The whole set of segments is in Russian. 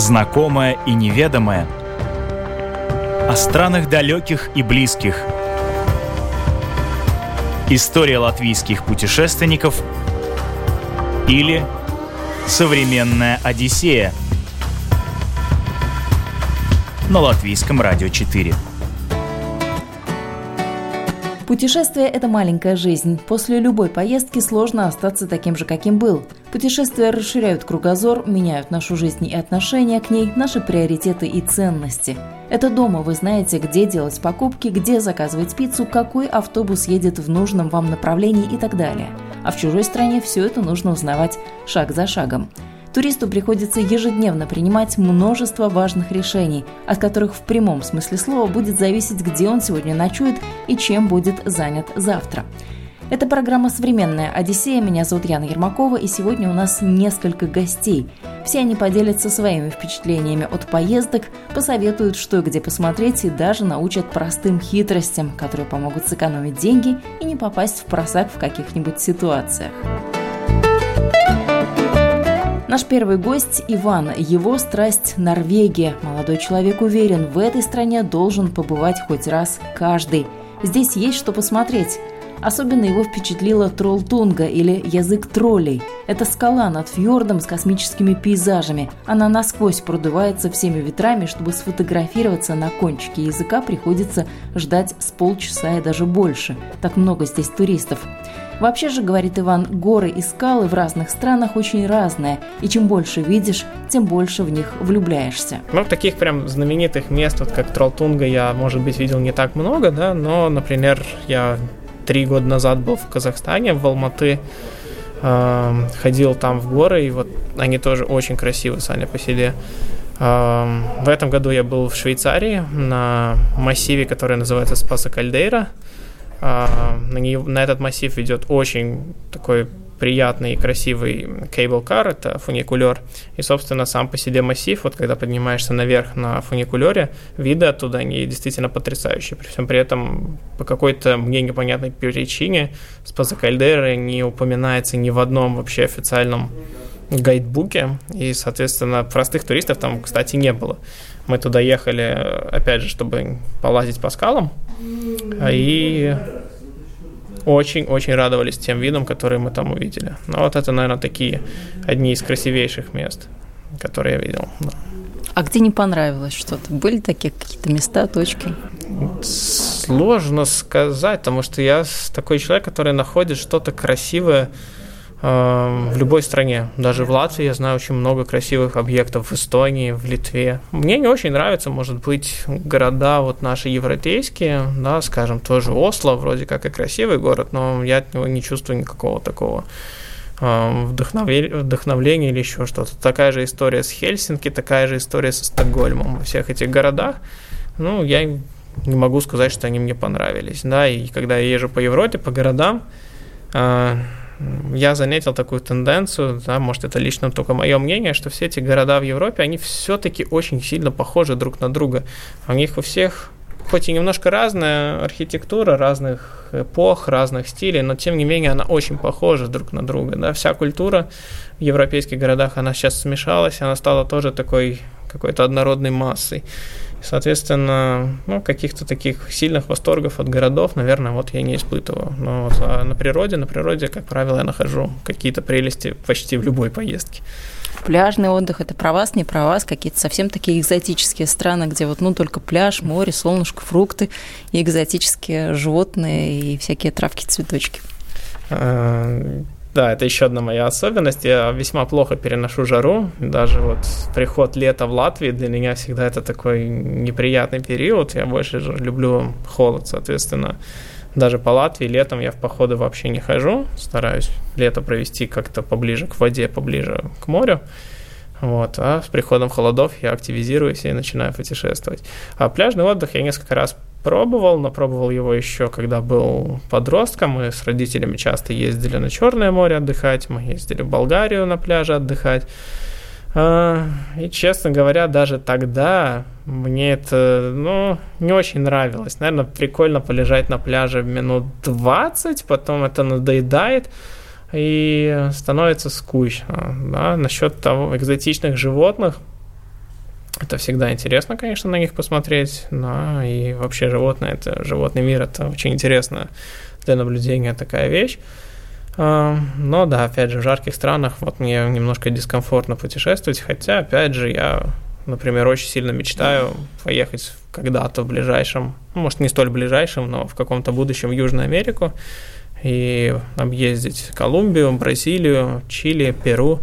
знакомое и неведомое, о странах далеких и близких. История латвийских путешественников или современная Одиссея на латвийском радио 4. Путешествие – это маленькая жизнь. После любой поездки сложно остаться таким же, каким был. Путешествия расширяют кругозор, меняют нашу жизнь и отношения к ней, наши приоритеты и ценности. Это дома вы знаете, где делать покупки, где заказывать пиццу, какой автобус едет в нужном вам направлении и так далее. А в чужой стране все это нужно узнавать шаг за шагом. Туристу приходится ежедневно принимать множество важных решений, от которых в прямом смысле слова будет зависеть, где он сегодня ночует и чем будет занят завтра. Это программа «Современная Одиссея». Меня зовут Яна Ермакова, и сегодня у нас несколько гостей. Все они поделятся своими впечатлениями от поездок, посоветуют, что и где посмотреть, и даже научат простым хитростям, которые помогут сэкономить деньги и не попасть в просак в каких-нибудь ситуациях. Наш первый гость – Иван. Его страсть – Норвегия. Молодой человек уверен, в этой стране должен побывать хоть раз каждый. Здесь есть что посмотреть. Особенно его впечатлила Троллтунга или язык троллей. Это скала над фьордом с космическими пейзажами. Она насквозь продувается всеми ветрами, чтобы сфотографироваться на кончике языка приходится ждать с полчаса и даже больше. Так много здесь туристов. Вообще же, говорит Иван, горы и скалы в разных странах очень разные, и чем больше видишь, тем больше в них влюбляешься. Ну, таких прям знаменитых мест, вот как Тролтунга, я, может быть, видел не так много, да, но, например, я три года назад был в Казахстане, в Алматы, э, ходил там в горы, и вот они тоже очень красивы сами по себе. Э, в этом году я был в Швейцарии на массиве, который называется Спаса Кальдейра. А, на, нее, на этот массив ведет очень такой приятный и красивый кейбл-кар, это фуникулер. И, собственно, сам по себе массив, вот когда поднимаешься наверх на фуникулере, виды оттуда, они действительно потрясающие. При всем при этом, по какой-то мне непонятной причине, Спаса Кальдеры не упоминается ни в одном вообще официальном гайдбуке, и, соответственно, простых туристов там, кстати, не было. Мы туда ехали, опять же, чтобы полазить по скалам, и очень-очень радовались тем видам, которые мы там увидели. Ну, вот это, наверное, такие одни из красивейших мест, которые я видел. Да. А где не понравилось что-то? Были такие какие-то места, точки? Сложно сказать, потому что я такой человек, который находит что-то красивое в любой стране. Даже в Латвии я знаю очень много красивых объектов в Эстонии, в Литве. Мне не очень нравятся, может быть, города вот наши европейские, да, скажем, тоже Осло, вроде как и красивый город, но я от него не чувствую никакого такого вдохновления, вдохновления или еще что-то. Такая же история с Хельсинки, такая же история со Стокгольмом. Во всех этих городах, ну, я не могу сказать, что они мне понравились, да, и когда я езжу по Европе, по городам, а, я заметил такую тенденцию, да, может это лично только мое мнение, что все эти города в Европе, они все-таки очень сильно похожи друг на друга. У них у всех хоть и немножко разная архитектура разных эпох, разных стилей, но тем не менее она очень похожа друг на друга. Да? Вся культура в европейских городах, она сейчас смешалась, она стала тоже такой какой-то однородной массой. Соответственно, ну, каких-то таких сильных восторгов от городов, наверное, вот я не испытываю. Но вот, а на природе, на природе, как правило, я нахожу какие-то прелести почти в любой поездке. Пляжный отдых – это про вас, не про вас, какие-то совсем такие экзотические страны, где вот, ну, только пляж, море, солнышко, фрукты и экзотические животные и всякие травки, цветочки. Да, это еще одна моя особенность. Я весьма плохо переношу жару. Даже вот приход лета в Латвии для меня всегда это такой неприятный период. Я больше люблю холод, соответственно. Даже по Латвии летом я в походы вообще не хожу. Стараюсь лето провести как-то поближе к воде, поближе к морю. Вот. А с приходом холодов я активизируюсь и начинаю путешествовать. А пляжный отдых я несколько раз пробовал, но пробовал его еще, когда был подростком. Мы с родителями часто ездили на Черное море отдыхать, мы ездили в Болгарию на пляже отдыхать. А, и, честно говоря, даже тогда мне это, ну, не очень нравилось. Наверное, прикольно полежать на пляже минут 20, потом это надоедает и становится скучно. Да? Насчет того экзотичных животных, Это всегда интересно, конечно, на них посмотреть, но и вообще животное, это животный мир, это очень интересно для наблюдения такая вещь. А, но да, опять же, в жарких странах вот мне немножко дискомфортно путешествовать, хотя, опять же, я, например, очень сильно мечтаю поехать когда-то в ближайшем, ну, может, не столь ближайшем, но в каком-то будущем в Южную Америку и объездить Колумбию, Бразилию, Чили, Перу.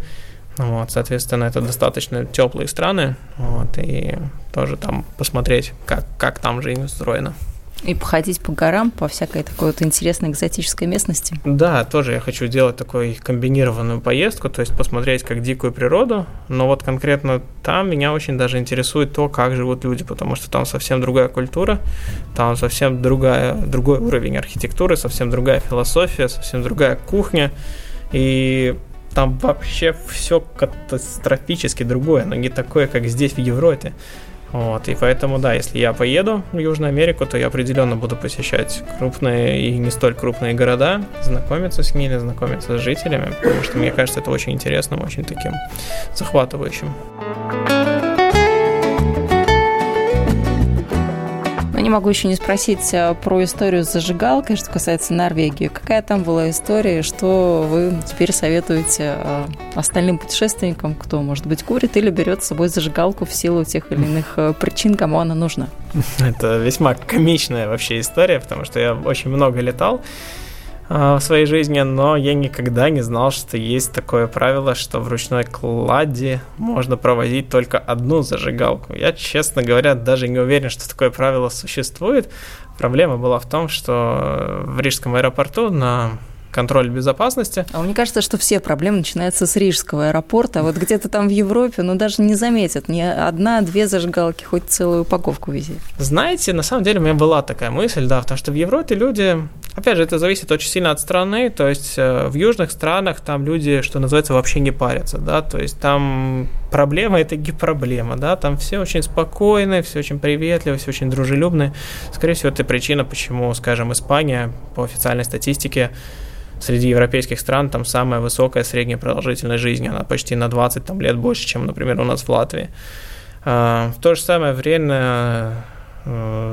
Вот, соответственно, это достаточно теплые страны, вот, и тоже там посмотреть, как, как там жизнь устроена. И походить по горам, по всякой такой вот интересной экзотической местности. Да, тоже я хочу делать такую комбинированную поездку, то есть посмотреть как дикую природу, но вот конкретно там меня очень даже интересует то, как живут люди, потому что там совсем другая культура, там совсем другая, другой уровень архитектуры, совсем другая философия, совсем другая кухня, и там вообще все катастрофически другое, но не такое, как здесь в Европе. Вот, и поэтому, да, если я поеду в Южную Америку, то я определенно буду посещать крупные и не столь крупные города, знакомиться с ними, знакомиться с жителями, потому что мне кажется, это очень интересным, очень таким захватывающим. Не могу еще не спросить э, про историю с зажигалкой, что касается Норвегии. Какая там была история, что вы теперь советуете э, остальным путешественникам, кто, может быть, курит или берет с собой зажигалку в силу тех или иных э, причин, кому она нужна? Это весьма комичная вообще история, потому что я очень много летал, в своей жизни, но я никогда не знал, что есть такое правило, что в ручной кладе можно проводить только одну зажигалку. Я, честно говоря, даже не уверен, что такое правило существует. Проблема была в том, что в Рижском аэропорту на контроль безопасности. А мне кажется, что все проблемы начинаются с Рижского аэропорта. Вот где-то там в Европе, ну, даже не заметят. Не одна-две зажигалки, хоть целую упаковку вези. Знаете, на самом деле у меня была такая мысль, да, потому что в Европе люди, опять же, это зависит очень сильно от страны, то есть э, в южных странах там люди, что называется, вообще не парятся, да, то есть там проблема – это не проблема, да, там все очень спокойные, все очень приветливые, все очень дружелюбные. Скорее всего, это причина, почему, скажем, Испания по официальной статистике среди европейских стран там самая высокая средняя продолжительность жизни, она почти на 20 там, лет больше, чем, например, у нас в Латвии. А, в то же самое время, э,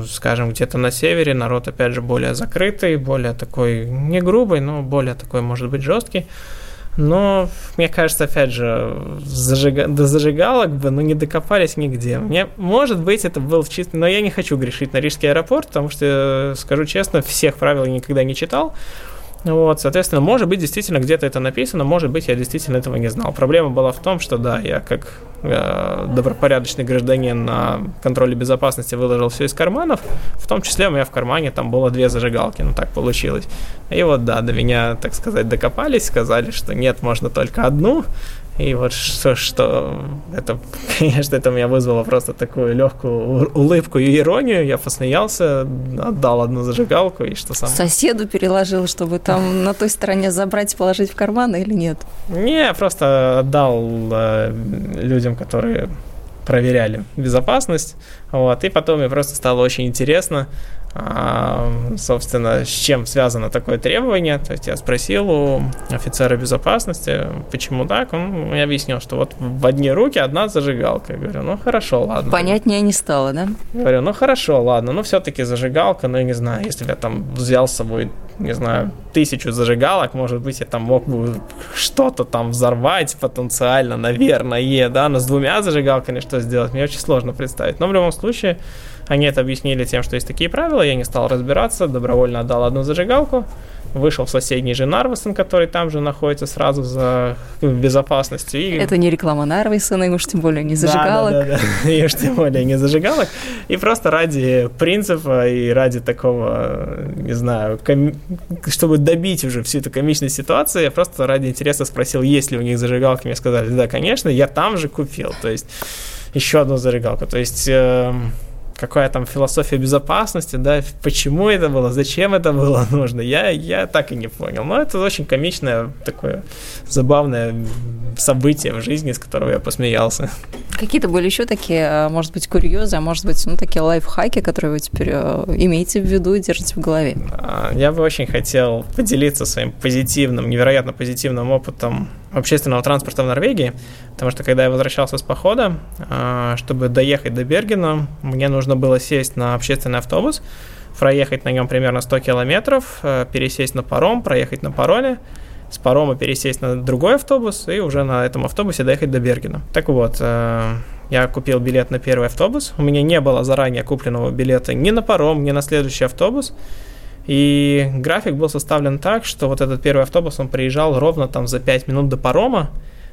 скажем, где-то на севере народ, опять же, более закрытый, более такой, не грубый, но более такой, может быть, жесткий. Но, мне кажется, опять же, зажига... до зажигалок бы, ну, не докопались нигде. Мне, может быть, это был чисто... Но я не хочу грешить на Рижский аэропорт, потому что, скажу честно, всех правил никогда не читал. Вот, соответственно, может быть, действительно где-то это написано, может быть, я действительно этого не знал. Проблема была в том, что, да, я как э, добропорядочный гражданин на контроле безопасности выложил все из карманов, в том числе у меня в кармане там было две зажигалки, ну так получилось. И вот, да, до меня, так сказать, докопались, сказали, что нет, можно только одну, и вот что, что это, конечно, это меня вызвало просто такую легкую улыбку и иронию. Я посмеялся, отдал одну зажигалку и что сам. Соседу переложил, чтобы там на той стороне забрать и положить в карман или нет? Не, просто отдал э, людям, которые проверяли безопасность. Вот, и потом мне просто стало очень интересно, а, собственно, с чем связано такое требование. То есть я спросил у офицера безопасности, почему так. Он мне объяснил, что вот в одни руки одна зажигалка. Я говорю, ну хорошо, ладно. Понятнее не стало, да? Говорю, ну хорошо, ладно, ну все-таки зажигалка, ну я не знаю, если бы я там взял с собой, не знаю, тысячу зажигалок, может быть, я там мог бы что-то там взорвать потенциально, наверное, да, но с двумя зажигалками что сделать, мне очень сложно представить. Но в любом случае, они это объяснили тем, что есть такие правила, я не стал разбираться, добровольно отдал одну зажигалку, вышел в соседний же Нарвесен, который там же находится сразу за безопасностью. И... Это не реклама Нарвесена, и уж тем более не зажигалок. Да, да, да, и уж тем более не зажигалок. И просто ради принципа и ради такого, не знаю, ком... чтобы добить уже всю эту комичную ситуацию, я просто ради интереса спросил, есть ли у них зажигалки. Мне сказали, да, конечно, я там же купил. То есть еще одну зажигалку. То есть... Э какая там философия безопасности, да, почему это было, зачем это было нужно, я, я так и не понял. Но это очень комичное такое забавное событие в жизни, с которого я посмеялся. Какие-то были еще такие, а, может быть, курьезы, а может быть, ну, такие лайфхаки, которые вы теперь э, имеете в виду и держите в голове? Я бы очень хотел поделиться своим позитивным, невероятно позитивным опытом общественного транспорта в Норвегии, потому что когда я возвращался с похода, а, чтобы доехать до Бергена, мне нужно было сесть на общественный автобус, проехать на нем примерно 100 километров, э, пересесть на паром, проехать на пароме, с парома пересесть на другой автобус и уже на этом автобусе доехать до Бергена. Так вот, э, я купил билет на первый автобус. У меня не было заранее купленного билета ни на паром, ни на следующий автобус. И график был составлен так, что вот этот первый автобус, он приезжал ровно там за 5 минут до парома,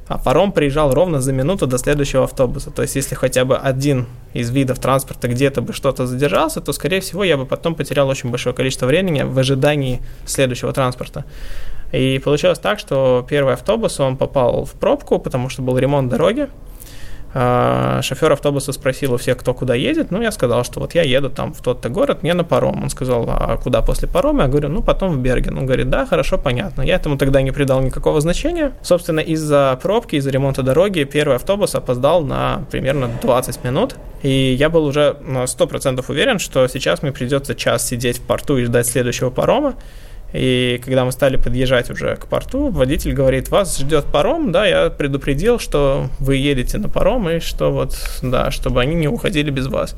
а паром приезжал ровно за минуту до следующего автобуса. То есть, если хотя бы один из видов транспорта где-то бы что-то задержался, то, скорее всего, я бы потом потерял очень большое количество времени в ожидании следующего транспорта. И получилось так, что первый автобус, он попал в пробку, потому что был ремонт дороги, шофер автобуса спросил у всех, кто куда едет. Ну, я сказал, что вот я еду там в тот-то город, мне на паром. Он сказал, а куда после парома? Я говорю, ну, потом в Берген. Он говорит, да, хорошо, понятно. Я этому тогда не придал никакого значения. Собственно, из-за пробки, из-за ремонта дороги первый автобус опоздал на примерно 20 минут. И я был уже на 100% уверен, что сейчас мне придется час сидеть в порту и ждать следующего парома. И когда мы стали подъезжать уже к порту, водитель говорит, вас ждет паром, да, я предупредил, что вы едете на паром, и что вот, да, чтобы они не уходили без вас.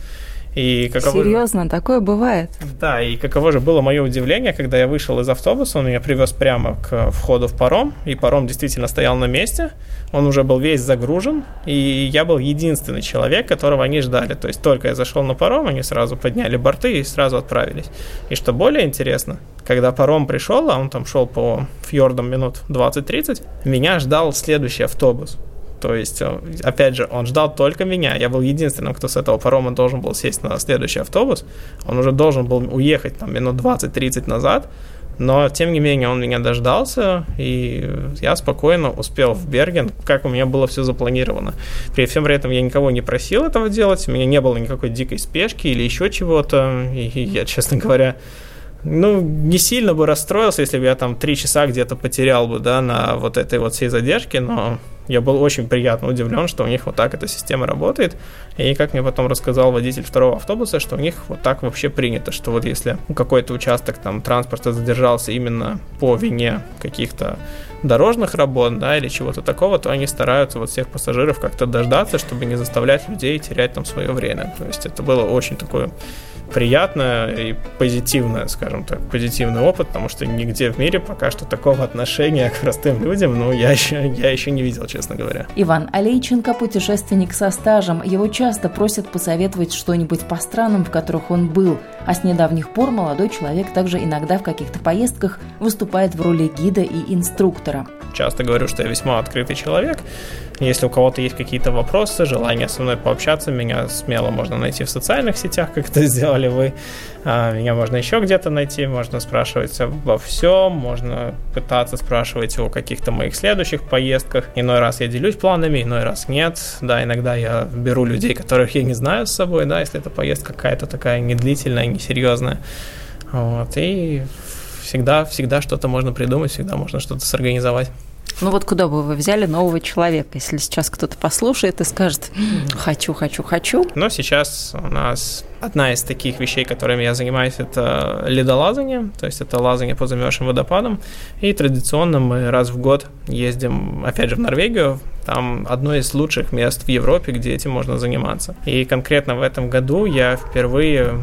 И каково... Серьезно, такое бывает? Да, и каково же было мое удивление, когда я вышел из автобуса, он меня привез прямо к входу в паром, и паром действительно стоял на месте, он уже был весь загружен, и я был единственный человек, которого они ждали. То есть только я зашел на паром, они сразу подняли борты и сразу отправились. И что более интересно, когда паром пришел, а он там шел по фьордам минут 20-30, меня ждал следующий автобус. То есть, э, опять же, он ждал только меня. Я был единственным, кто с этого парома должен был сесть на следующий автобус. Он уже должен был уехать там минут 20-30 назад. Но, тем не менее, он меня дождался, и я спокойно успел в Берген, как у меня было все запланировано. При всем при этом я никого не просил этого делать, у меня не было никакой дикой спешки или еще чего-то, и я, честно говоря, ну, не сильно бы расстроился, если бы я там три часа где-то потерял бы, да, на вот этой вот всей задержке, но я был очень приятно удивлен, что у них вот так эта система работает. И как мне потом рассказал водитель второго автобуса, что у них вот так вообще принято, что вот если какой-то участок там транспорта задержался именно по вине каких-то дорожных работ, да, или чего-то такого, то они стараются вот всех пассажиров как-то дождаться, чтобы не заставлять людей терять там свое время. То есть это было очень такое приятное и позитивное, скажем так, позитивный опыт, потому что нигде в мире пока что такого отношения к простым людям, ну, я еще, я еще не видел, честно говоря. Иван Алейченко – путешественник со стажем. Его часто просят посоветовать что-нибудь по странам, в которых он был. А с недавних пор молодой человек также иногда в каких-то поездках выступает в роли гида и инструктора. Часто говорю, что я весьма открытый человек, если у кого-то есть какие-то вопросы, желание со мной пообщаться, меня смело можно найти в социальных сетях, как это сделали вы. А, меня можно еще где-то найти, можно спрашивать обо всем, можно пытаться спрашивать о каких-то моих следующих поездках. Иной раз я делюсь планами, иной раз нет. Да, иногда я беру людей, которых я не знаю с собой, да, если эта поездка какая-то такая недлительная, несерьезная. Вот, и всегда, всегда что-то можно придумать, всегда можно что-то сорганизовать. Ну вот куда бы вы взяли нового человека, если сейчас кто-то послушает и скажет «хочу, хочу, хочу». Но сейчас у нас одна из таких вещей, которыми я занимаюсь, это ледолазание, то есть это лазание по замерзшим водопадам. И традиционно мы раз в год ездим, опять же, в Норвегию. Там одно из лучших мест в Европе, где этим можно заниматься. И конкретно в этом году я впервые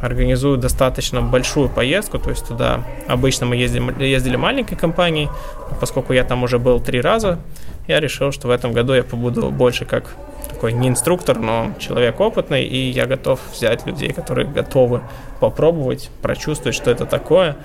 организуют достаточно большую поездку, то есть туда обычно мы ездим, ездили маленькой компанией, поскольку я там уже был три раза, я решил, что в этом году я побуду больше как такой не инструктор, но человек опытный, и я готов взять людей, которые готовы попробовать, прочувствовать, что это такое,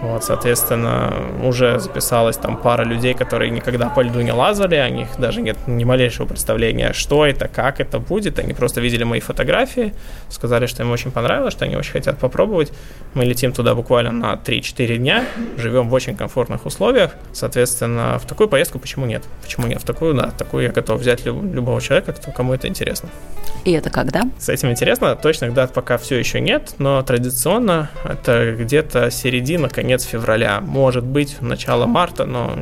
вот, соответственно, уже записалась там пара людей, которые никогда по льду не лазали, у них даже нет ни малейшего представления, что это, как это будет. Они просто видели мои фотографии, сказали, что им очень понравилось, что они очень хотят попробовать. Мы летим туда буквально на 3-4 дня, живем в очень комфортных условиях. Соответственно, в такую поездку почему нет? Почему нет? В такую, да, в такую я готов взять любого человека, кто, кому это интересно. И это когда? С этим интересно. Точных дат пока все еще нет, но традиционно это где-то середина, конец конец февраля. Может быть, начало марта, но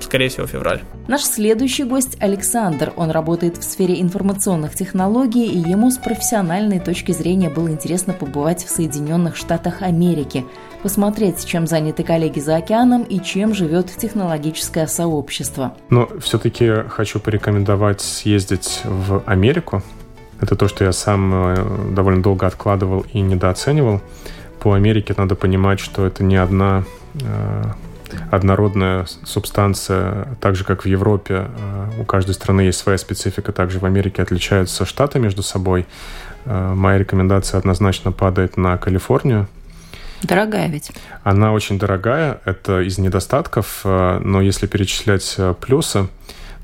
скорее всего февраль. Наш следующий гость Александр. Он работает в сфере информационных технологий, и ему с профессиональной точки зрения было интересно побывать в Соединенных Штатах Америки, посмотреть, чем заняты коллеги за океаном и чем живет технологическое сообщество. Но все-таки хочу порекомендовать съездить в Америку. Это то, что я сам э, довольно долго откладывал и недооценивал. По Америке надо понимать, что это не одна э, однородная субстанция, так же, как в Европе. Э, у каждой страны есть своя специфика, также в Америке отличаются штаты между собой. Моя рекомендация однозначно падает на Калифорнию. Дорогая ведь. Она очень дорогая, это из недостатков, но если перечислять плюсы,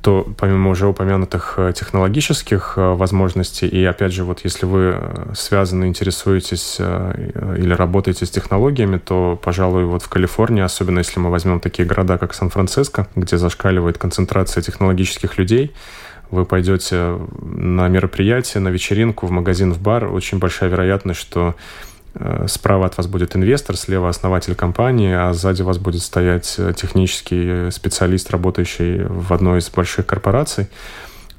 то помимо уже упомянутых э, технологических э, возможностей, и опять же, вот если вы э, связаны, интересуетесь или работаете с технологиями, то, пожалуй, вот в Калифорнии, особенно если мы возьмем такие города, как Сан-Франциско, где зашкаливает концентрация технологических людей, вы пойдете на мероприятие, на вечеринку, в магазин, в бар, очень большая вероятность, что справа от вас будет инвестор, слева основатель компании, а сзади вас будет стоять э, технический специалист, работающий в одной из больших корпораций,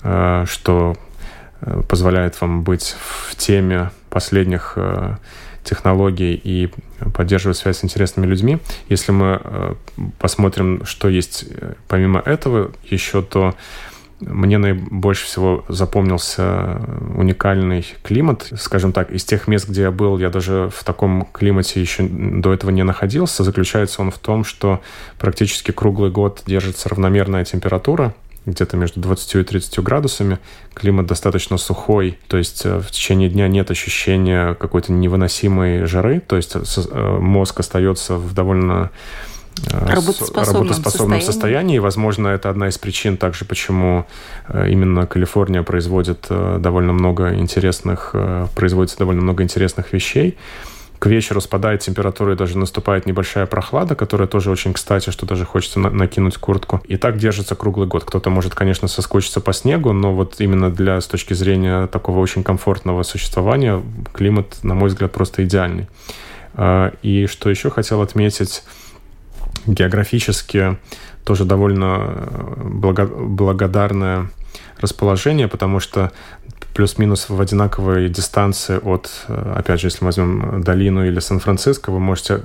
э, что позволяет вам быть в теме последних технологий и поддерживать связь с интересными людьми. Если мы посмотрим, что есть помимо этого еще, то мне наибольше всего запомнился уникальный климат. Скажем так, из тех мест, где я был, я даже в таком климате еще до этого не находился. Заключается он в том, что практически круглый год держится равномерная температура, где-то между 20 и 30 градусами. Климат достаточно сухой, то есть э, в течение дня нет ощущения какой-то невыносимой жары, то есть э, мозг остается в довольно Э, работоспособном, работоспособном состоянии. состоянии. Возможно, это одна из причин также, почему э, именно Калифорния производит э, довольно много интересных, производится довольно много интересных вещей. К вечеру спадает температура и даже наступает небольшая прохлада, которая тоже очень кстати, что даже хочется на накинуть куртку. И так держится круглый год. Кто-то может, конечно, соскучиться по снегу, но вот именно для, с точки зрения такого очень комфортного существования, климат, на мой взгляд, просто идеальный. И что еще хотел отметить, географически тоже довольно э, благо благодарное расположение, потому что плюс-минус в одинаковой дистанции от, э, опять же, если мы возьмем долину или Сан-Франциско, вы можете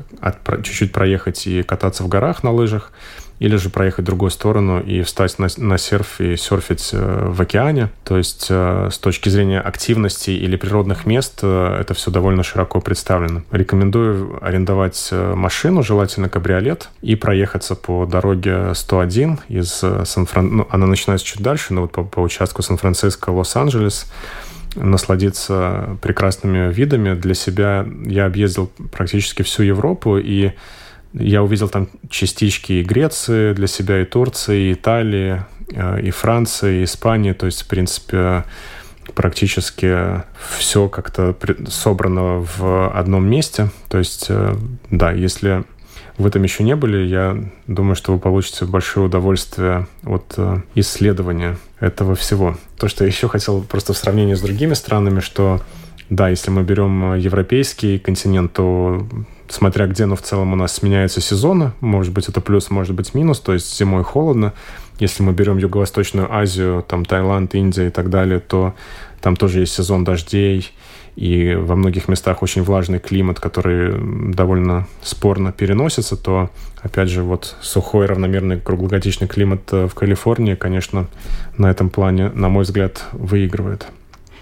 чуть-чуть проехать и кататься в горах на лыжах, или же проехать в другую сторону и встать на, на серф и серфить э, в океане. То есть э, с точки зрения активности или природных мест э, это все довольно широко представлено. Рекомендую арендовать машину, желательно кабриолет, и проехаться по дороге 101 из Сан-Франциско. Ну, она начинается чуть дальше, но вот по, по участку Сан-Франциско, Лос-Анджелес насладиться прекрасными видами. Для себя я объездил практически всю Европу, и я увидел там частички и Греции для себя, и Турции, и Италии, э, и Франции, и Испании. То есть, в принципе, практически все как-то собрано в одном месте. То есть, э, да, если вы там еще не были, я думаю, что вы получите большое удовольствие от э, исследования этого всего. То, что я еще хотел просто в сравнении с другими странами, что да, если мы берем европейский континент, то смотря где, но в целом у нас сменяются сезоны. Может быть, это плюс, может быть, минус. То есть зимой холодно. Если мы берем Юго-Восточную Азию, там Таиланд, Индия и так далее, то там тоже есть сезон дождей. И во многих местах очень влажный климат, который довольно спорно переносится, то, опять же, вот сухой, равномерный круглогодичный климат э, в Калифорнии, конечно, на этом плане, на мой взгляд, выигрывает.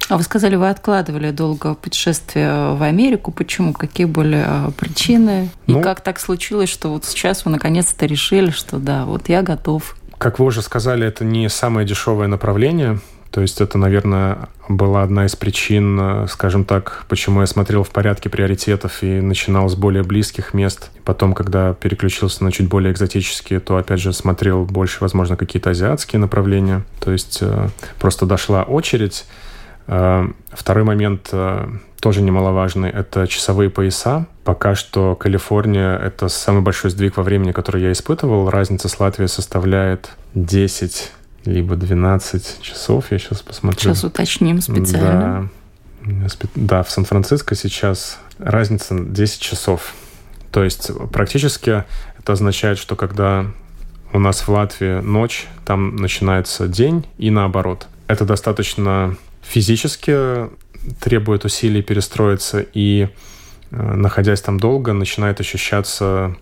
А вы сказали, вы откладывали долго путешествие в Америку. Почему? Какие были а, причины? Ну, И как так случилось, что вот сейчас вы наконец-то решили, что да, вот я готов? Как вы уже сказали, это не самое дешевое направление. То есть это, наверное, была одна из причин, скажем так, почему я смотрел в порядке приоритетов и начинал с более близких мест. Потом, когда переключился на чуть более экзотические, то, опять же, смотрел больше, возможно, какие-то азиатские направления. То есть э, просто дошла очередь. Э, второй момент э, тоже немаловажный – это часовые пояса. Пока что Калифорния – это самый большой сдвиг во времени, который я испытывал. Разница с Латвией составляет 10 либо 12 часов. Я сейчас посмотрю. Сейчас уточним специально. Да, да в Сан-Франциско сейчас разница 10 часов. То есть практически это означает, что когда у нас в Латвии ночь, там начинается день и наоборот. Это достаточно физически требует усилий перестроиться, и э, находясь там долго, начинает ощущаться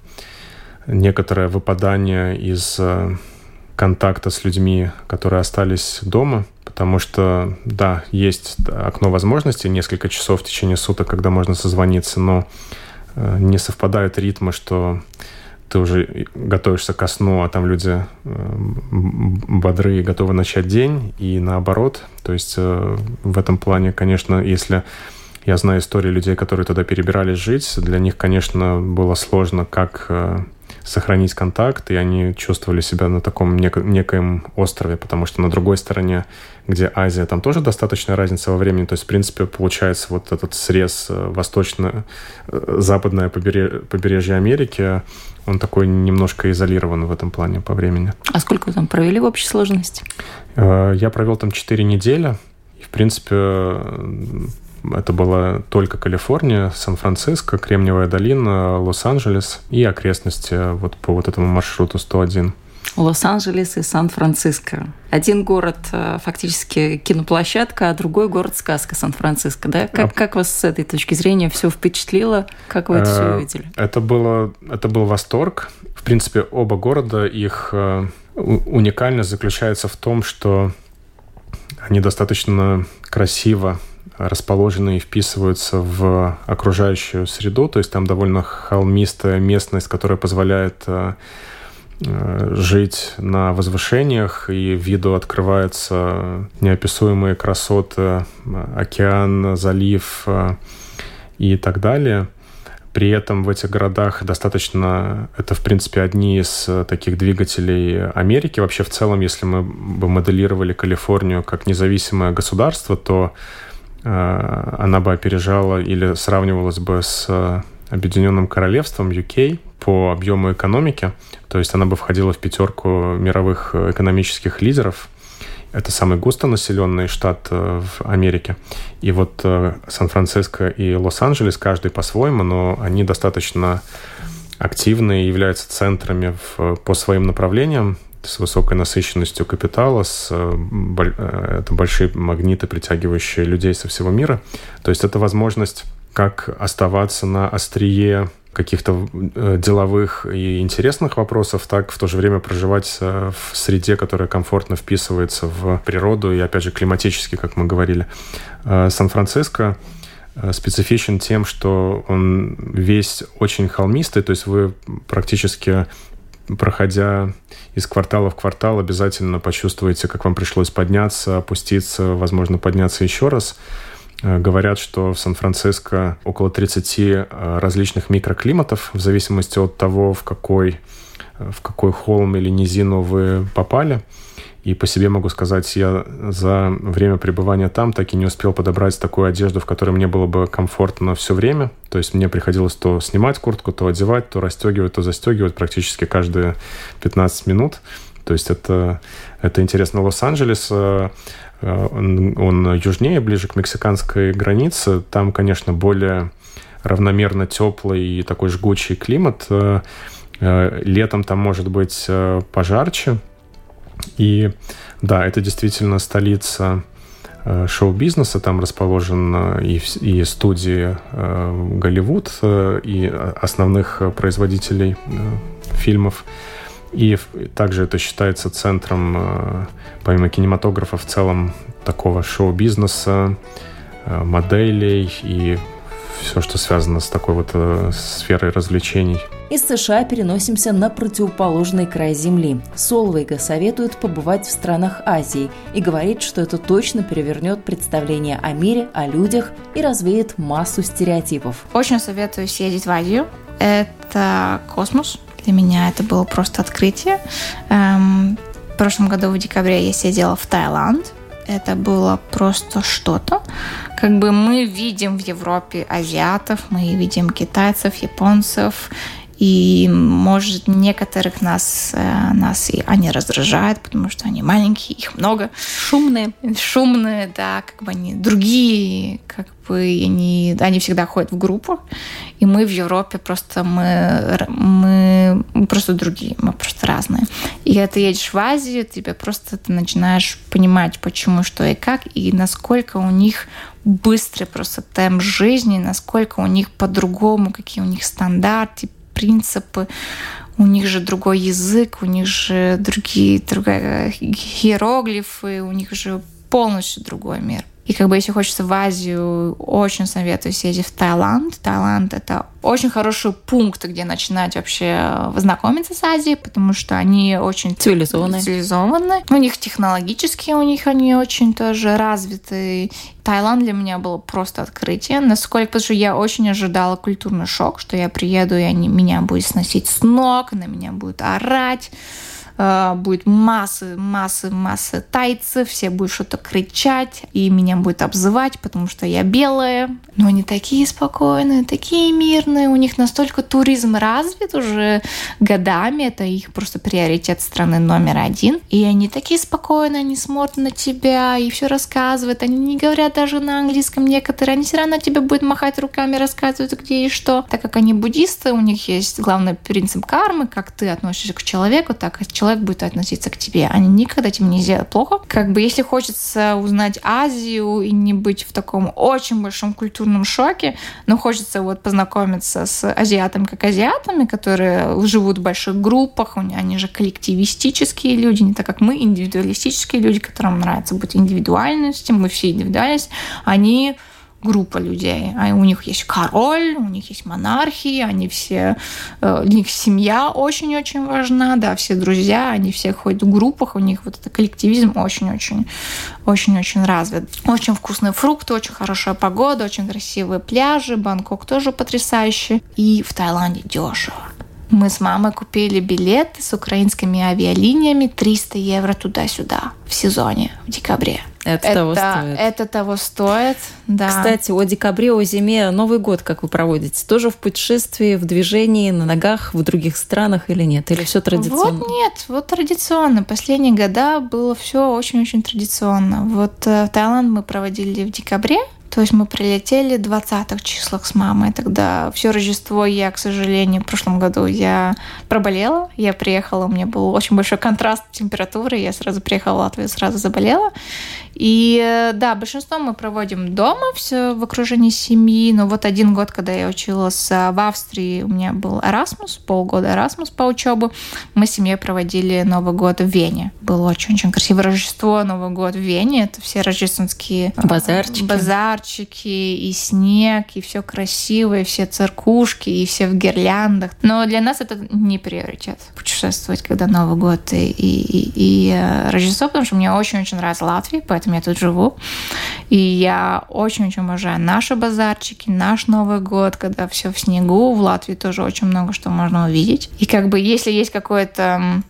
некоторое выпадание из э, контакта с людьми, которые остались дома, потому что, да, есть окно возможностей, несколько часов в течение суток, когда можно созвониться, но э, не совпадают ритмы, что ты уже готовишься ко сну, а там люди э, бодрые готовы начать день, и наоборот. То есть э, в этом плане, конечно, если я знаю истории людей, которые туда перебирались жить, для них, конечно, было сложно, как сохранить контакт, и они чувствовали себя на таком нек- некоем острове, потому что на другой стороне, где Азия, там тоже достаточная разница во времени, то есть, в принципе, получается вот этот срез э, восточно-западное э, побережье, побережье Америки, он такой немножко изолирован в этом плане по времени. А сколько вы там провели в общей сложности? Э, я провел там 4 недели. И, в принципе, это была только Калифорния, Сан-Франциско, Кремниевая долина, Лос-Анджелес и окрестности вот по вот этому маршруту 101. Лос-Анджелес и Сан-Франциско. Один город э, фактически киноплощадка, а другой город сказка Сан-Франциско, да? Как, а... как вас с этой точки зрения все впечатлило? Как вы это все э, увидели? Это, было, это был восторг. В принципе, оба города, их э, уникальность заключается в том, что они достаточно красиво расположены и вписываются в окружающую среду, то есть там довольно холмистая местность, которая позволяет э, э, жить на возвышениях, и виду открываются неописуемые красоты, океан, залив э, и так далее. При этом в этих городах достаточно, это в принципе одни из таких двигателей Америки. Вообще в целом, если мы бы моделировали Калифорнию как независимое государство, то она бы опережала или сравнивалась бы с э, Объединенным Королевством UK по объему экономики. То есть она бы входила в пятерку мировых экономических лидеров. Это самый густонаселенный штат э, в Америке. И вот Сан-Франциско и Лос-Анджелес, каждый по-своему, но они достаточно активны и являются центрами в, по своим направлениям с высокой насыщенностью капитала, с, э, э, это большие магниты, притягивающие людей со всего мира. То есть это возможность как оставаться на острие каких-то э, деловых и интересных вопросов, так в то же время проживать в среде, которая комфортно вписывается в природу и, опять же, климатически, как мы говорили. Сан-Франциско специфичен тем, что он весь очень холмистый, то есть вы практически проходя из квартала в квартал, обязательно почувствуете, как вам пришлось подняться, опуститься, возможно, подняться еще раз. Э, говорят, что в Сан-Франциско около 30 э, различных микроклиматов, в зависимости от того, в какой, э, в какой холм или низину вы попали. И по себе могу сказать, я за время пребывания там так и не успел подобрать такую одежду, в которой мне было бы комфортно все время. То есть мне приходилось то снимать куртку, то одевать, то расстегивать, то застегивать практически каждые 15 минут. То есть это, это интересно. Лос-Анджелес, э, он, он южнее, ближе к мексиканской границе. Там, конечно, более равномерно теплый и такой жгучий климат. Э, э, летом там может быть пожарче, и да, это действительно столица э, шоу-бизнеса, там расположен и, и студии э, Голливуд, э, и основных производителей фильмов. И также это считается центром, помимо кинематографа, в целом такого шоу-бизнеса, моделей и все, что связано с такой вот э, сферой развлечений. Из США переносимся на противоположный край Земли. Солвейга советует побывать в странах Азии и говорит, что это точно перевернет представление о мире, о людях и развеет массу стереотипов. Очень советую съездить в Азию. Это космос. Для меня это было просто открытие. Эм, в прошлом году в декабре я съездила в Таиланд это было просто что-то. Как бы мы видим в Европе азиатов, мы видим китайцев, японцев, и, может, некоторых нас, э, нас и они раздражают, потому что они маленькие, их много. Шумные. Шумные, да, как бы они другие, как бы они, они всегда ходят в группу. И мы в Европе просто мы, мы просто другие, мы просто разные. И когда ты едешь в Азию, тебе просто ты начинаешь понимать, почему, что и как, и насколько у них быстрый просто темп жизни, насколько у них по-другому, какие у них стандарты, принципы, у них же другой язык, у них же другие, другие иероглифы, у них же полностью другой мир. И как бы если хочется в Азию, очень советую съездить в Таиланд. Таиланд — это очень хороший пункт, где начинать вообще знакомиться с Азией, потому что они очень цивилизованные. цивилизованные. У них технологически, у них они очень тоже развиты. Таиланд для меня было просто открытие, насколько, потому что я очень ожидала культурный шок, что я приеду, и они меня будут сносить с ног, на меня будут орать Э, будет массы, массы, массы тайцев, все будут что-то кричать, и меня будет обзывать, потому что я белая. Но они такие спокойные, такие мирные, у них настолько туризм развит уже годами, это их просто приоритет страны номер один. И они такие спокойные, они смотрят на тебя и все рассказывают, они не говорят даже на английском некоторые, они все равно тебе будут махать руками, рассказывать, где и что. Так как они буддисты, у них есть главный принцип кармы, как ты относишься к человеку, так и человек человек будет относиться к тебе. Они никогда тебе не сделают плохо. Как бы если хочется узнать Азию и не быть в таком очень большом культурном шоке, но хочется вот познакомиться с азиатами как азиатами, которые живут в больших группах, они же коллективистические люди, не так как мы, индивидуалистические люди, которым нравится быть индивидуальностью, мы все индивидуальность, они группа людей. А у них есть король, у них есть монархии, они все, э, у них семья очень-очень важна, да, все друзья, они все ходят в группах, у них вот этот коллективизм очень-очень, очень-очень развит. Очень вкусные фрукты, очень хорошая погода, очень красивые пляжи, Бангкок тоже потрясающий. И в Таиланде дешево. Мы с мамой купили билеты с украинскими авиалиниями 300 евро туда-сюда в сезоне, в декабре. Это, это того стоит. Это того стоит, да. Кстати, о декабре, о зиме, Новый год как вы проводите? Тоже в путешествии, в движении, на ногах, в других странах или нет? Или все традиционно? Вот нет, вот традиционно. Последние года было все очень-очень традиционно. Вот э, в Таиланд мы проводили в декабре, то есть мы прилетели 20-х числах с мамой. Тогда все Рождество я, к сожалению, в прошлом году я проболела. Я приехала, у меня был очень большой контраст температуры. Я сразу приехала в Латвию, сразу заболела. И э, да, большинство мы проводим дома, все в окружении семьи. Но вот один год, когда я училась э, в Австрии, у меня был Erasmus, полгода Erasmus по учебу. Мы с семьей проводили Новый год в Вене. Было очень-очень красиво. Рождество, Новый год в Вене. Это все рождественские э, базарчики. базарчики и снег, и все красиво, и все церкушки, и все в гирляндах. Но для нас это не приоритет путешествовать, когда Новый год и, и, и, и Рождество, потому что мне очень-очень нравится Латвия, поэтому поэтому я тут живу. И я очень-очень обожаю наши базарчики, наш Новый год, когда все в снегу. В Латвии тоже очень много что можно увидеть. И как бы если есть какое-то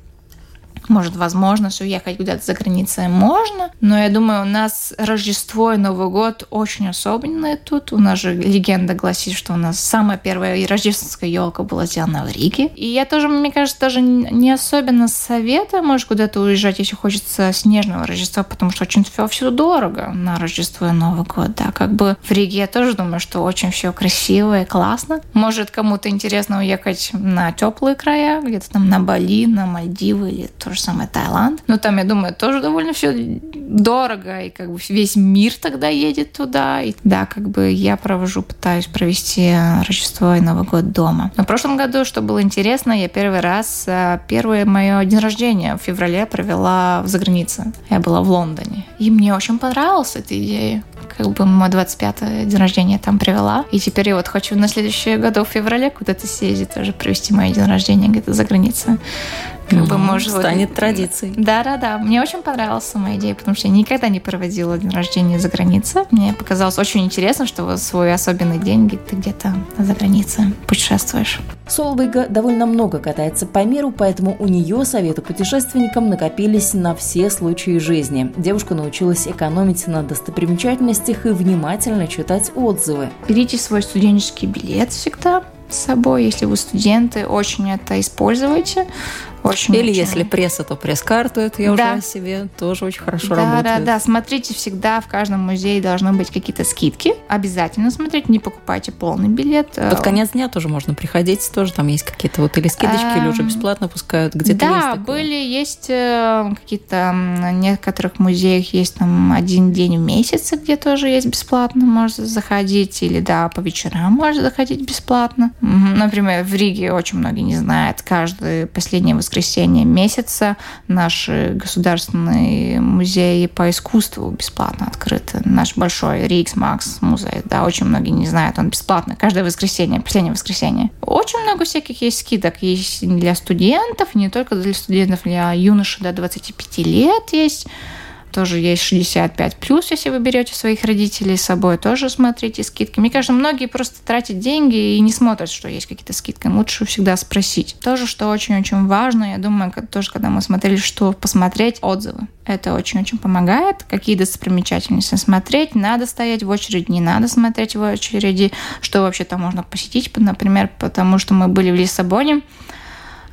может, возможность уехать куда-то за границей можно, но я думаю, у нас Рождество и Новый год очень особенные тут. У нас же легенда гласит, что у нас самая первая рождественская елка была сделана в Риге. И я тоже, мне кажется, даже не особенно советую, может, куда-то уезжать, если хочется снежного Рождества, потому что очень все, все дорого на Рождество и Новый год, да, как бы в Риге я тоже думаю, что очень все красиво и классно. Может, кому-то интересно уехать на теплые края, где-то там на Бали, на Мальдивы или то же самое Таиланд. Но там, я думаю, тоже довольно все дорого, и как бы весь мир тогда едет туда. И да, как бы я провожу, пытаюсь провести Рождество и Новый год дома. Но в прошлом году, что было интересно, я первый раз, э, первое мое день рождения в феврале провела в загранице. Я была в Лондоне. И мне очень понравилась эта идея как бы мой 25-й день рождения там привела. И теперь я вот хочу на следующий год в феврале куда-то съездить, тоже провести мой день рождения где-то за границей как бы может станет вот... традицией. Да, да, да. Мне очень понравилась сама идея, потому что я никогда не проводила день рождения за границей. Мне показалось очень интересно, что в свой особенный день ты где-то за границей путешествуешь. Солвейга довольно много катается по миру, поэтому у нее советы путешественникам накопились на все случаи жизни. Девушка научилась экономить на достопримечательностях и внимательно читать отзывы. Берите свой студенческий билет всегда с собой, если вы студенты, очень это используйте. Очень Или очень. если пресса, то пресс-карту, это я Да. уже себе тоже очень хорошо Да, работает. да, да. Смотрите, всегда в каждом музее должны быть какие-то скидки. Обязательно смотрите, не покупайте полный билет. Э, Под конец дня тоже можно приходить, тоже там есть какие-то вот или скидочки, или уже Эм, бесплатно пускают, где-то есть Да, такое. были, есть э, какие-то на некоторых музеях есть там один день в месяц, где тоже есть бесплатно, можно заходить, или да, по вечерам можно заходить бесплатно. Например, в Риге очень многие не знают, каждое последнее воскресенье месяца наши государственные музеи по искусству бесплатно открыты. Наш большой Рикс Макс музей, да, очень многие не знают, он бесплатно, каждое воскресенье, последнее воскресенье. Очень много всяких есть скидок, есть для студентов, не только для студентов, для юношей до 25 лет есть. Тоже есть 65 плюс, если вы берете своих родителей с собой, тоже смотрите скидки. Мне кажется, многие просто тратят деньги и не смотрят, что есть какие-то скидки. Лучше всегда спросить. Тоже, что очень-очень важно, я думаю, тоже, когда мы смотрели, что посмотреть, отзывы. Это очень-очень помогает. Какие достопримечательности смотреть, надо стоять в очереди, не надо смотреть в очереди, что вообще там можно посетить, например, потому что мы были в Лиссабоне,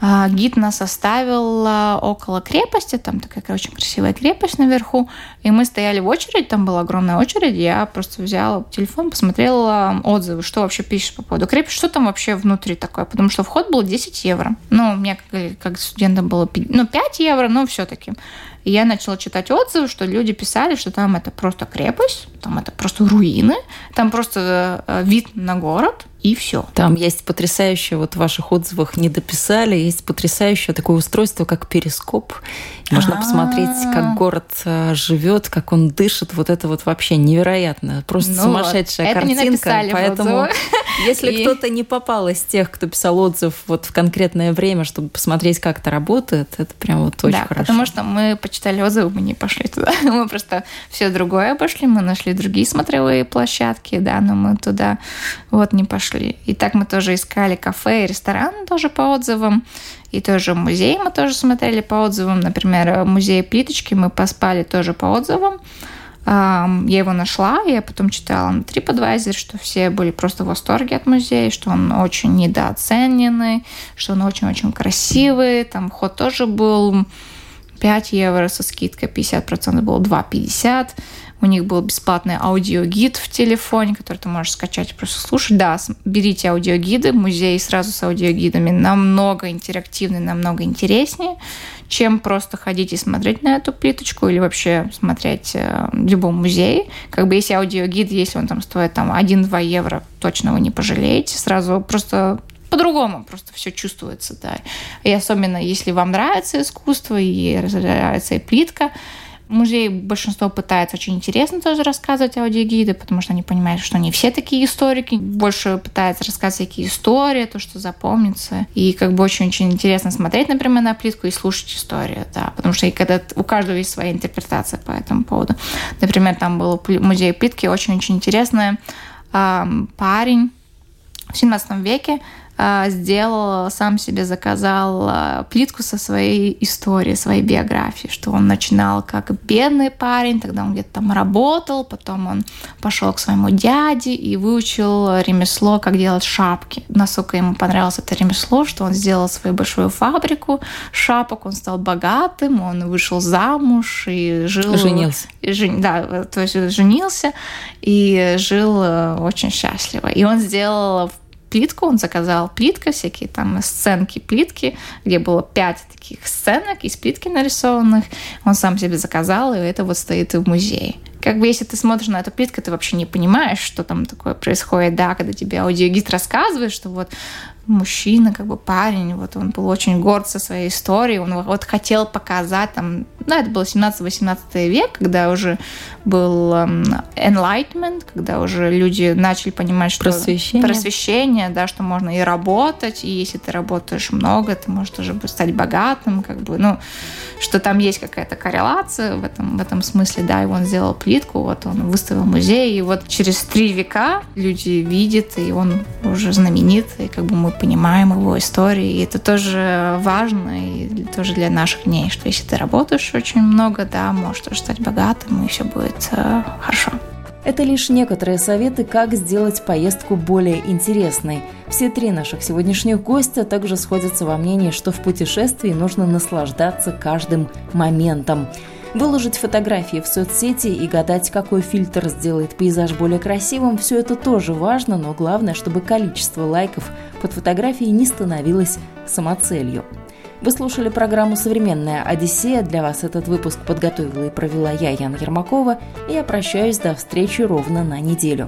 Гид нас оставил а, около крепости, там такая очень красивая крепость наверху, и мы стояли в очередь, там была огромная очередь, я просто взяла телефон, посмотрела отзывы, что вообще пишешь по поводу крепости, что там вообще внутри такое, потому что вход был 10 евро. Ну, у меня как, как студентам было пи- ну, 5 евро, но все-таки. Я начала читать отзывы, что люди писали, что там это просто крепость, там это просто руины, там просто э, вид на город, и все. Там есть потрясающее, вот в ваших отзывах не дописали, есть потрясающее такое устройство, как перископ. Можно А-а-а. посмотреть, как город э, живет, как он дышит. Вот это вот вообще невероятно. Просто Ну сумасшедшая вот, это не картинка. написали Поэтому, если И- кто-то не попал из тех, кто писал отзыв вот в конкретное время, чтобы посмотреть, как это работает, это прям вот очень да, хорошо. потому что мы почитали отзывы, мы не пошли туда. Мы просто все другое обошли, мы нашли другие смотровые площадки, да, но мы туда вот не пошли. И так мы тоже искали кафе и ресторан тоже по отзывам. И тоже музей мы тоже смотрели по отзывам. Например, музей плиточки мы поспали тоже по отзывам. Ам, Я его нашла, я потом читала на TripAdvisor, что все были просто в восторге от музея, что он очень недооцененный, что он очень-очень красивый. Там вход тоже был 5 евро со скидкой, 50% было 2,50. У них был бесплатный аудиогид в телефоне, который ты можешь скачать и просто слушать. Да, берите аудиогиды, музей сразу с аудиогидами намного интерактивный, намного интереснее, чем просто ходить и смотреть на эту плиточку или вообще смотреть э, в любом музее. Как бы если аудиогид, если он там стоит там 1-2 евро, точно вы не пожалеете. Сразу просто по-другому просто все чувствуется, да. И особенно, если вам нравится искусство и нравится и плитка, Музей большинство пытается очень интересно тоже рассказывать аудиогиды, потому что они понимают, что не все такие историки. Больше пытаются рассказывать какие истории, то, что запомнится. И как бы очень-очень интересно смотреть, например, на плитку и слушать историю, да. Потому что и когда у каждого есть своя интерпретация по этому поводу. Например, там был музей плитки, очень-очень интересный парень в 17 веке сделал, сам себе заказал а, плитку со своей историей, своей биографией, что он начинал как бедный парень, тогда он где-то там работал, потом он пошел к своему дяде и выучил ремесло, как делать шапки. Насколько ему понравилось это ремесло, что он сделал свою большую фабрику шапок, он стал богатым, он вышел замуж и жил... Женился. и жен- Да, то есть женился и жил э, очень счастливо. И он сделал плитку, он заказал плитка, всякие там сценки плитки, где было пять таких сценок из плитки нарисованных. Он сам себе заказал, и это вот стоит в музее. Как бы если ты смотришь на эту плитку, ты вообще не понимаешь, что там такое происходит, да, когда тебе аудиогид рассказывает, что вот мужчина, как бы парень, вот он был очень горд со своей историей, он вот хотел показать там, ну, это был 17-18 век, когда уже был эм, enlightenment, когда уже люди начали понимать, что Просвещение. просвещение, да, что можно и работать, и если ты работаешь много, ты можешь тоже стать богатым, как бы, ну, что там есть какая-то коррелация в этом, в этом смысле, да, и он сделал плитку, вот он выставил музей, и вот через три века люди видят, и он уже знаменит, и как бы мы понимаем его историю, и это тоже важно, и тоже для наших дней, что если ты работаешь очень много, да, можешь тоже стать богатым, и все будет э, хорошо. Это лишь некоторые советы, как сделать поездку более интересной. Все три наших сегодняшних гостя также сходятся во мнении, что в путешествии нужно наслаждаться каждым моментом. Выложить фотографии в соцсети и гадать, какой фильтр сделает пейзаж более красивым, все это тоже важно, но главное, чтобы количество лайков под фотографией не становилось самоцелью. Вы слушали программу «Современная Одиссея». Для вас этот выпуск подготовила и провела я, Яна Ермакова. Я прощаюсь до встречи ровно на неделю.